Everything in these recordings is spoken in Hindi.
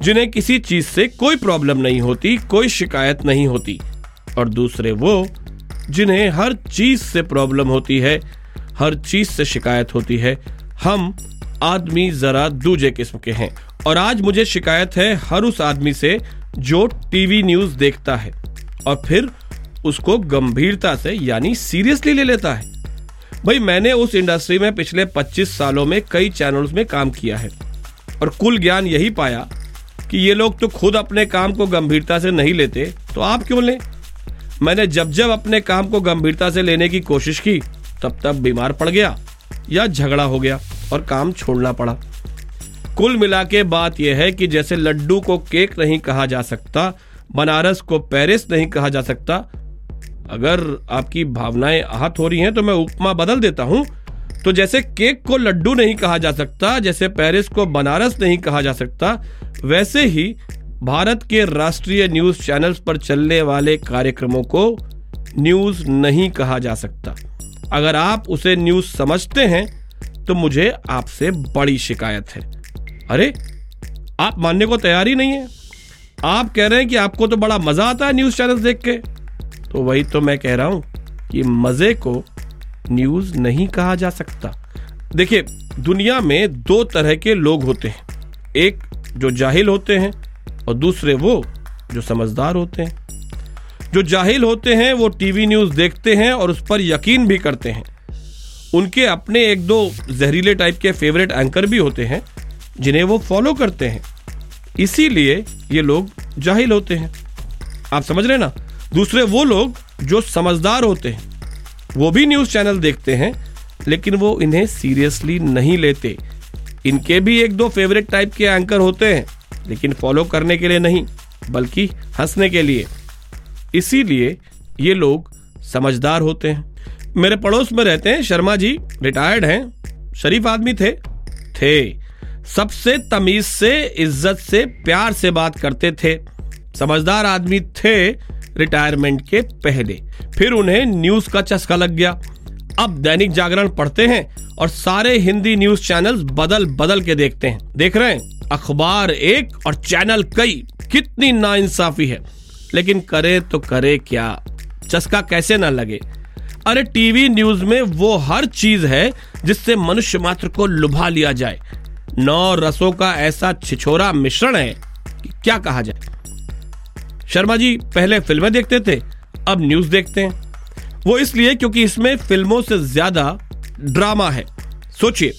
जिन्हें किसी चीज़ से कोई प्रॉब्लम नहीं होती, कोई शिकायत नहीं होती। और दूसरे वो, जिन्हें हर चीज़ से प्रॉब्लम होती है, हर चीज़ से शिकायत होती है। हम आदमी जरा दूजे किस्म के हैं। और आज मुझे शिकायत है, हर उस आदमी से जो टीवी न्यूज़ देखता है। और फिर उसको गंभीरता से, यानी सीरियसली ले लेता है। भाई, मैंने उस इंडस्ट्री में पिछले 25 सालों में कई चैनल्स में काम किया है। और कुल ज्ञान यही पाया कि ये लोग तो खुद अपने काम को गंभीरता से नहीं लेते तो आप क्यों लें? मैंने जब जब अपने काम को गंभीरता से लेने की कोशिश की, तब तब बीमार पड़ गया या झगड़ा हो गया और काम छोड़ना पड़ा। कुल मिला के बात यह है कि जैसे लड्डू को केक नहीं कहा जा सकता, बनारस को पेरिस नहीं कहा जा सकता, अगर आपकी भावनाएँ आहत हो रही हैं तो मैं उपमा बदल देता हूँ तो जैसे केक को लड्डू नहीं कहा जा सकता, जैसे पेरिस को बनारस नहीं कहा जा सकता, वैसे ही भारत के राष्ट्रीय न्यूज़ चैनल्स पर चलने वाले कार्यक्रमों को न्यूज़ नहीं कहा जा सकता। अगर आप उसे न्यूज़ समझते हैं तो मुझे आपसे बड़ी शिकायत है। अरे, आप मानने को तैयार ही नहीं है। आप कह रहे हैं कि आपको तो बड़ा मज़ा आता है न्यूज़ चैनल देख के। तो वही तो मैं कह रहा हूँ कि मज़े को न्यूज़ नहीं कहा जा सकता। देखिए, दुनिया में दो तरह के लोग होते हैं। एक जो जाहिल होते हैं और दूसरे वो जो समझदार होते हैं। जो जाहिल होते हैं, वो टीवी न्यूज़ देखते हैं और उस पर यकीन भी करते हैं। उनके अपने एक दो जहरीले टाइप के फेवरेट एंकर भी होते हैं, जिन्हें वो फॉलो करते हैं। इसीलिए ये लोग जाहिल होते हैं। आप समझ रहे ना? दूसरे वो लोग जो समझदार होते हैं। वो भी न्यूज़ चैनल देखते हैं, लेकिन वो इन्हें सीरियसली नहीं लेते। इनके भी एक दो फेवरेट टाइप के एंकर होते हैं, लेकिन फॉलो करने के लिए नहीं, बल्कि हंसने के लिए। इसीलिए ये लोग समझदार होते हैं। मेरे पड़ोस में रहते हैं, शर्मा जी, रिटायर्ड हैं, शरीफ आदमी थे थे। सबसे तमीज से, इज़्ज़त से, प्यार से बात करते थे। समझदार आदमी थे रिटायरमेंट के पहले। फिर उन्हें न्यूज़ का चस्का लग गया। अब दैनिक जागरण पढ़ते हैं और सारे हिंदी न्यूज़ चैनल्स बदल बदल के देखते हैं। देख रहे हैं? अखबार एक और चैनल कई। कितनी नाइंसाफी है। लेकिन करे तो करे क्या? चस्का कैसे ना लगे? अरे टीवी न्यूज़ में वो हर चीज़ है जिससे मनुष्य मात्र को लुभा लिया जाए। नौ रसों का ऐसा छिछोरा मिश्रण है कि क्या कहा जाए? शर्मा जी, पहले फ़िल्में देखते थे, अब न्यूज़ देखते हैं। वो इसलिए क्योंकि इसमें फ़िल्मों से ज़्यादा ड्रामा है। सोचिए,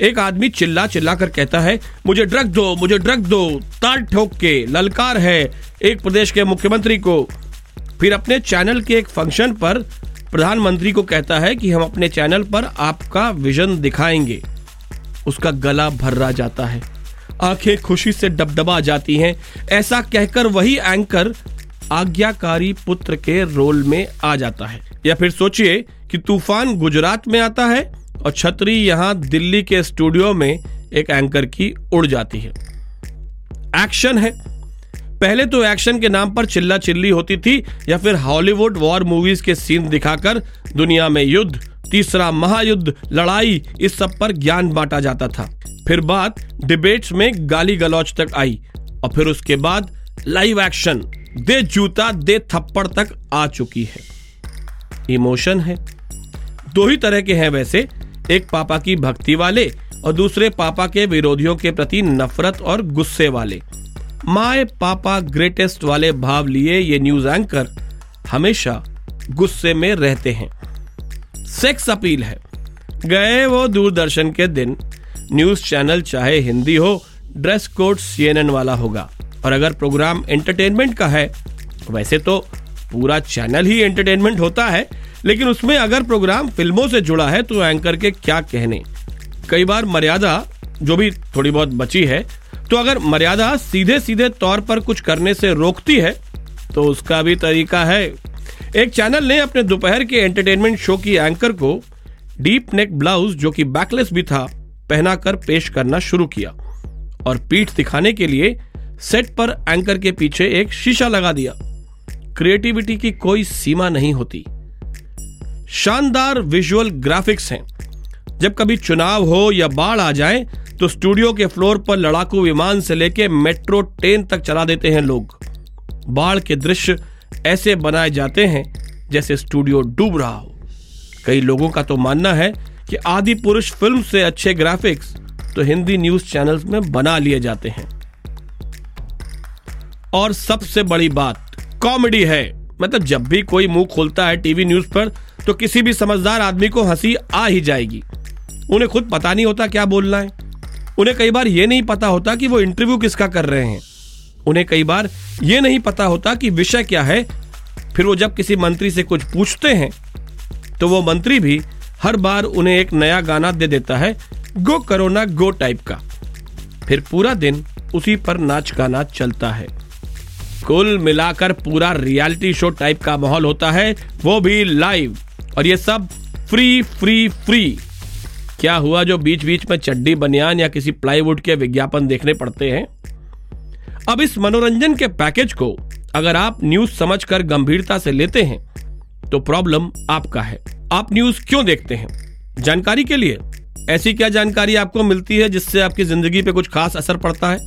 एक आदमी चिल्ला चिल्ला कर कहता है, मुझे ड्रग दो, मुझे ड्रग दो ताल ठोक के ललकार है एक प्रदेश के मुख्यमंत्री को। फिर अपने चैनल के एक फ़ंक्शन पर प्रधानमंत्री को कहता है कि हम अपने चैनल पर आपका विजन दिखाएँगे। उसका गला भर्रा जाता है। आँखें खुशी से डबडबा जाती हैं। ऐसा कहकर वही एंकर आज्ञाकारी पुत्र के रोल में आ जाता है। या फिर सोचिए कि तूफ़ान गुजरात में आता है और छतरी यहाँ दिल्ली के स्टूडियो में एक एंकर की उड़ जाती है। एक्शन है। पहले तो एक्शन के नाम पर चिल्ला चिल्ली होती थी या फिर हॉलीवुड वॉर मूवीज़ के सीन दिखाकर दुनिया में युद्ध, तीसरा महायुद्ध, लड़ाई, इस सब पर ज्ञान बांटा जाता था। फिर बात डिबेट्स में गाली गलौच तक आई और फिर उसके बाद लाइव एक्शन, दे जूता, दे थप्पड़ तक आ चुकी है। इमोशन है। दो ही तरह के हैं वैसे, एक पापा की भक्ति वाले और दूसरे पापा के विरोधियों के प्रति नफरत और गुस्से वाले। माए पापा ग्रेटेस्ट वाले भाव लिए ये न्यूज़ एंकर हमेशा गुस्से में रहते हैं। सेक्स अपील है। गए वो दूरदर्शन के दिन न्यूज़ चैनल, चाहे हिंदी हो, ड्रेस कोड सीएनएन वाला होगा। और अगर प्रोग्राम एंटरटेनमेंट का है वैसे तो पूरा चैनल ही एंटरटेनमेंट होता है, लेकिन उसमें अगर प्रोग्राम फ़िल्मों से जुड़ा है तो एंकर के क्या कहने? कई बार मर्यादा, जो भी थोड़ी बहुत बची है तो अगर मर्यादा सीधे सीधे तौर पर कुछ करने से रोकती है तो उसका भी तरीका है। एक चैनल ने अपने दोपहर के एंटरटेनमेंट शो की एंकर को डीप नेक ब्लाउज, जो कि बैकलेस भी था पहनाकर पेश करना शुरू किया और पीठ दिखाने के लिए सेट पर एंकर के पीछे एक शीशा लगा दिया। क्रिएटिविटी की कोई सीमा नहीं होती। शानदार विजुअल ग्राफिक्स हैं। जब कभी चुनाव हो या बाढ़ आ जाए तो स्टूडियो के फ्लोर पर लड़ाकू विमान से लेके मेट्रो ट्रेन तक चला देते हैं लोग। बाढ़ के दृश्य ऐसे बनाए जाते हैं जैसे स्टूडियो डूब रहा हो। कई लोगों का तो मानना है कि आदि पुरुष फ़िल्म से अच्छे ग्राफिक्स तो हिंदी न्यूज़ चैनल्स में बना लिए जाते हैं। और सबसे बड़ी बात कॉमेडी है। मतलब जब भी कोई मुँह खोलता है टीवी न्यूज़ पर तो किसी भी समझदार आदमी को हँसी आ ही जाएगी। उन्हें खुद पता नहीं होता क्या बोलना है। उन्हें कई बार यह नहीं पता होता कि वो इंटरव्यू किसका कर रहे हैं। उन्हें कई बार यह नहीं पता होता कि विषय क्या है। फिर वो जब किसी मंत्री से कुछ पूछते हैं तो वो मंत्री भी हर बार उन्हें एक नया गाना दे देता है, गो करोना, गो टाइप का। फिर पूरा दिन उसी पर नाच गाना चलता है। कुल मिलाकर पूरा रियलिटी शो टाइप का माहौल होता है, वो भी लाइव और ये सब फ्री फ्री फ्री क्या हुआ जो बीच बीच में चड्डी, बनियान या किसी प्लाईवुड के विज्ञापन देखने पड़ते हैं? अब इस मनोरंजन के पैकेज को अगर आप न्यूज़ समझकर गंभीरता से लेते हैं तो प्रॉब्लम आपका है। आप न्यूज़ क्यों देखते हैं? जानकारी के लिए ऐसी क्या जानकारी आपको मिलती है जिससे आपकी ज़िंदगी पे कुछ खास असर पड़ता है?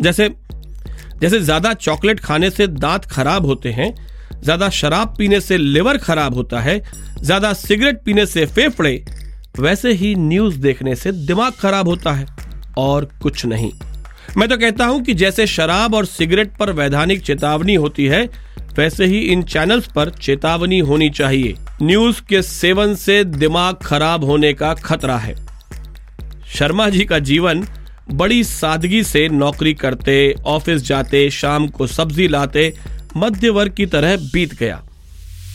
जैसे जैसे ज़्यादा चॉकलेट खाने से दांत खराब होते हैं, ज़्यादा शराब पीने से लिवर खराब होता है, ज़्यादा सिगरेट पीने से फेफड़े, वैसे ही न्यूज़ देखने से दिमाग खराब होता है और कुछ नहीं। मैं तो कहता हूँ कि जैसे शराब और सिगरेट पर वैधानिक चेतावनी होती है, वैसे ही इन चैनल्स पर चेतावनी होनी चाहिए। न्यूज़ के सेवन से दिमाग खराब होने का खतरा है। शर्मा जी का जीवन बड़ी सादगी से नौकरी करते, ऑफ़िस जाते, शाम को सब्ज़ी लाते मध्य वर्ग की तरह बीत गया।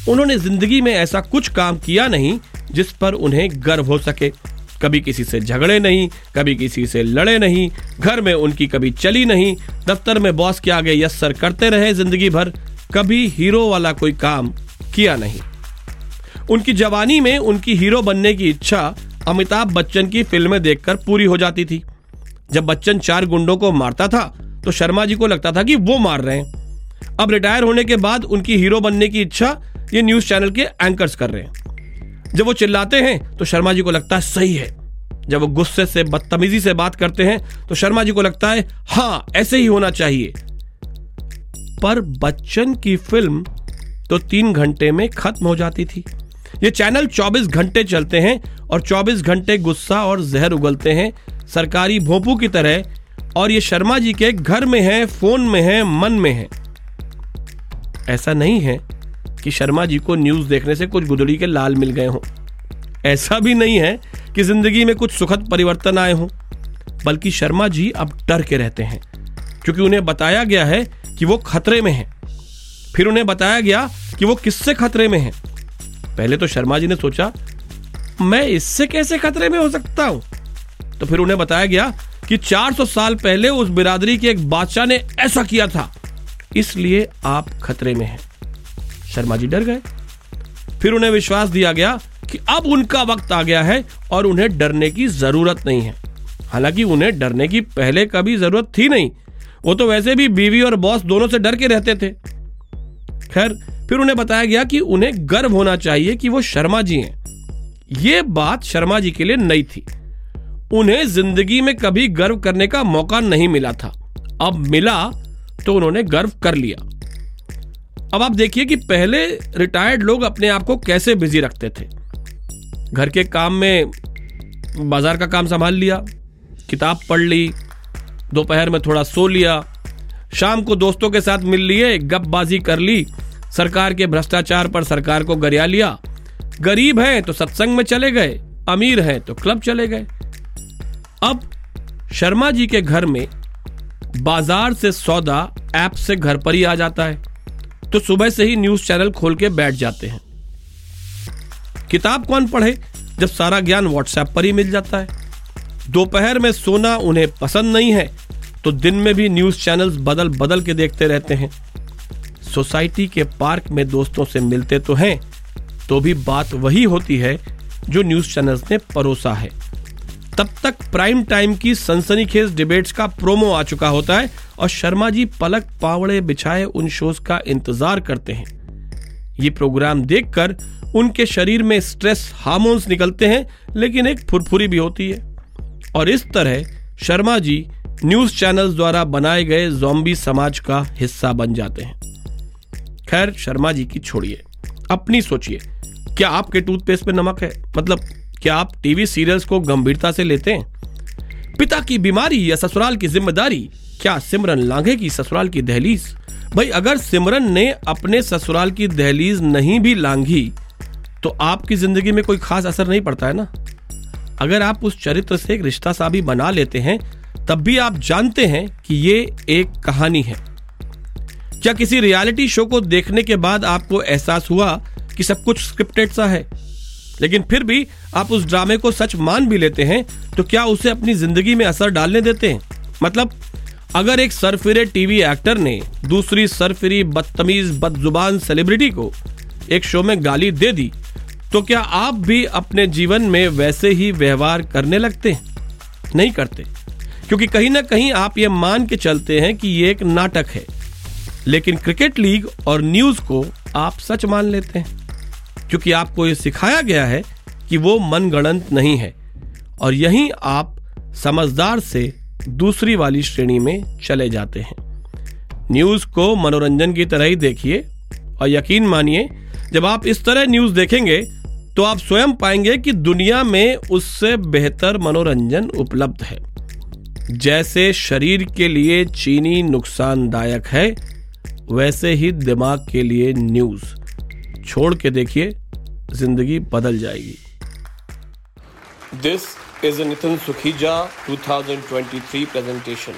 उन्होंने ज़िंदगी में ऐसा कुछ काम किया नहीं जिस पर उन्हें गर्व हो सके। कभी किसी से झगड़े नहीं, कभी किसी से लड़े नहीं, घर में उनकी कभी चली नहीं, दफ्तर में बॉस के आगे यस सर करते रहे ज़िंदगी भर, कभी हीरो वाला कोई काम किया नहीं। उनकी जवानी में उनकी हीरो बनने की इच्छा अमिताभ बच्चन की फ़िल्में देखकर पूरी हो जाती थी। जब बच्चन चार गुंडों को मारता था तो शर्मा जी को लगता था कि वो मार रहे हैं। अब रिटायर होने के बाद उनकी हीरो बनने की इच्छा ये न्यूज़ चैनल के एंकर्स कर रहे हैं। जब वो चिल्लाते हैं तो शर्मा जी को लगता है सही है। जब वो गुस्से से, बदतमीजी से बात करते हैं तो शर्मा जी को लगता है हाँ ऐसे ही होना चाहिए। पर बच्चन की फ़िल्म तो तीन घंटे में खत्म हो जाती थी। ये चैनल 24 घंटे चलते हैं और 24 घंटे गुस्सा और जहर उगलते हैं सरकारी भोपू की तरह, और ये शर्मा जी के घर में है, फ़ोन में है, मन में है। ऐसा नहीं है कि शर्मा जी को न्यूज़ देखने से कुछ गुदड़ी के लाल मिल गए हों। ऐसा भी नहीं है कि ज़िंदगी में कुछ सुखद परिवर्तन आए हों, बल्कि शर्मा जी अब डर के रहते हैं, क्योंकि उन्हें बताया गया है कि वो खतरे में हैं। फिर उन्हें बताया गया कि वो किससे खतरे में हैं। पहले तो शर्मा जी ने सोचा, मैं इससे कैसे खतरे में हो सकता हूँ? तो फिर उन्हें बताया गया कि 400 साल पहले उस बिरादरी के एक बादशाह ने ऐसा किया था। इसलिए आप खतरे में हैं। शर्मा जी डर गए। फिर उन्हें विश्वास दिया गया कि अब उनका वक्त आ गया है और उन्हें डरने की ज़रूरत नहीं है। हालाँकि उन्हें डरने की पहले कभी ज़रूरत थी नहीं। वो तो वैसे भी बीवी और बॉस दोनों से डर के रहते थे। खैर, फिर उन्हें बताया गया कि उन्हें गर्व होना चाहिए कि वो शर्मा जी हैं। ये बात शर्मा जी के लिए नई थी। उन्हें ज़िंदगी में कभी गर्व करने का मौका नहीं मिला था। अब मिला तो उन्होंने गर्व कर लिया। अब आप देखिए कि पहले रिटायर्ड लोग अपने आप को कैसे बिज़ी रखते थे। घर के काम में बाज़ार का काम संभाल लिया, किताब पढ़ ली, दोपहर में थोड़ा सो लिया, शाम को दोस्तों के साथ मिल लिए, गपबाजी कर ली, सरकार के भ्रष्टाचार पर सरकार को गरिया लिया। गरीब हैं तो सत्संग में चले गए, अमीर हैं तो क्लब चले गए। अब शर्मा जी के घर में बाज़ार से सौदा ऐप से घर पर ही आ जाता है। तो सुबह से ही न्यूज़ चैनल खोल के बैठ जाते हैं। किताब कौन पढ़े? जब सारा ज्ञान व्हाट्सएप पर ही मिल जाता है। दोपहर में सोना उन्हें पसंद नहीं है तो दिन में भी न्यूज़ चैनल्स बदल बदल के देखते रहते हैं। सोसाइटी के पार्क में दोस्तों से मिलते तो हैं तो भी बात वही होती है जो न्यूज़ चैनल्स ने परोसा है। तब तक प्राइम टाइम की सनसनीखेज डिबेट्स का प्रोमो आ चुका होता है और शर्मा जी पलक पावड़े बिछाए उन शोज़ का इंतज़ार करते हैं। ये प्रोग्राम देखकर उनके शरीर में स्ट्रेस हार्मोन्स निकलते हैं, लेकिन एक फुरफुरी भी होती है। और इस तरह शर्मा जी न्यूज़ चैनल्स द्वारा बनाए गए जोम्बी समाज का हिस्सा बन जाते हैं। खैर, शर्मा जी की छोड़िए। अपनी सोचिए, क्या आपके टूथपेस्ट में नमक है? मतलब क्या आप टीवी सीरियल्स को गंभीरता से लेते हैं? पिता की बीमारी या ससुराल की ज़िम्मेदारी? क्या सिमरन लांघे की ससुराल की दहलीज? भाई, अगर सिमरन ने अपने ससुराल की दहलीज नहीं भी लांघी तो आपकी ज़िंदगी में कोई खास असर नहीं पड़ता, है ना? अगर आप उस चरित्र से एक रिश्ता सा भी बना लेते हैं, तब भी आप जानते हैं कि ये एक कहानी है। क्या किसी रियलिटी शो को देखने के बाद आपको एहसास हुआ कि सब कुछ स्क्रिप्टेड सा है? लेकिन फिर भी आप उस ड्रामे को सच मान भी लेते हैं तो क्या उसे अपनी ज़िंदगी में असर डालने देते हैं? मतलब अगर एक सरफिरे टीवी एक्टर ने दूसरी सरफिरी बदतमीज, बदजुबान सेलिब्रिटी को एक शो में गाली दे दी तो क्या आप भी अपने जीवन में वैसे ही व्यवहार करने लगते हैं? नहीं करते। क्योंकि कहीं ना कहीं आप ये मान के चलते हैं कि ये एक नाटक है। लेकिन क्रिकेट लीग और न्यूज़ को आप सच मान लेते हैं। क्योंकि आपको ये सिखाया गया है कि वो मनगणंत नहीं है। और यहीं आप समझदार से दूसरी वाली श्रेणी में चले जाते हैं। न्यूज़ को मनोरंजन की तरह ही देखिए और यकीन मानिए, जब आप इस तरह न्यूज़ देखेंगे तो आप स्वयं पाएँगे कि दुनिया में उससे बेहतर मनोरंजन उपलब्ध है। जैसे शरीर के लिए चीनी नुकसानदायक है, वैसे ही दिमाग के लिए न्यूज़। छोड़ के देखिए ज़िंदगी बदल जाएगी। This is Nitin Sukhija 2023 presentation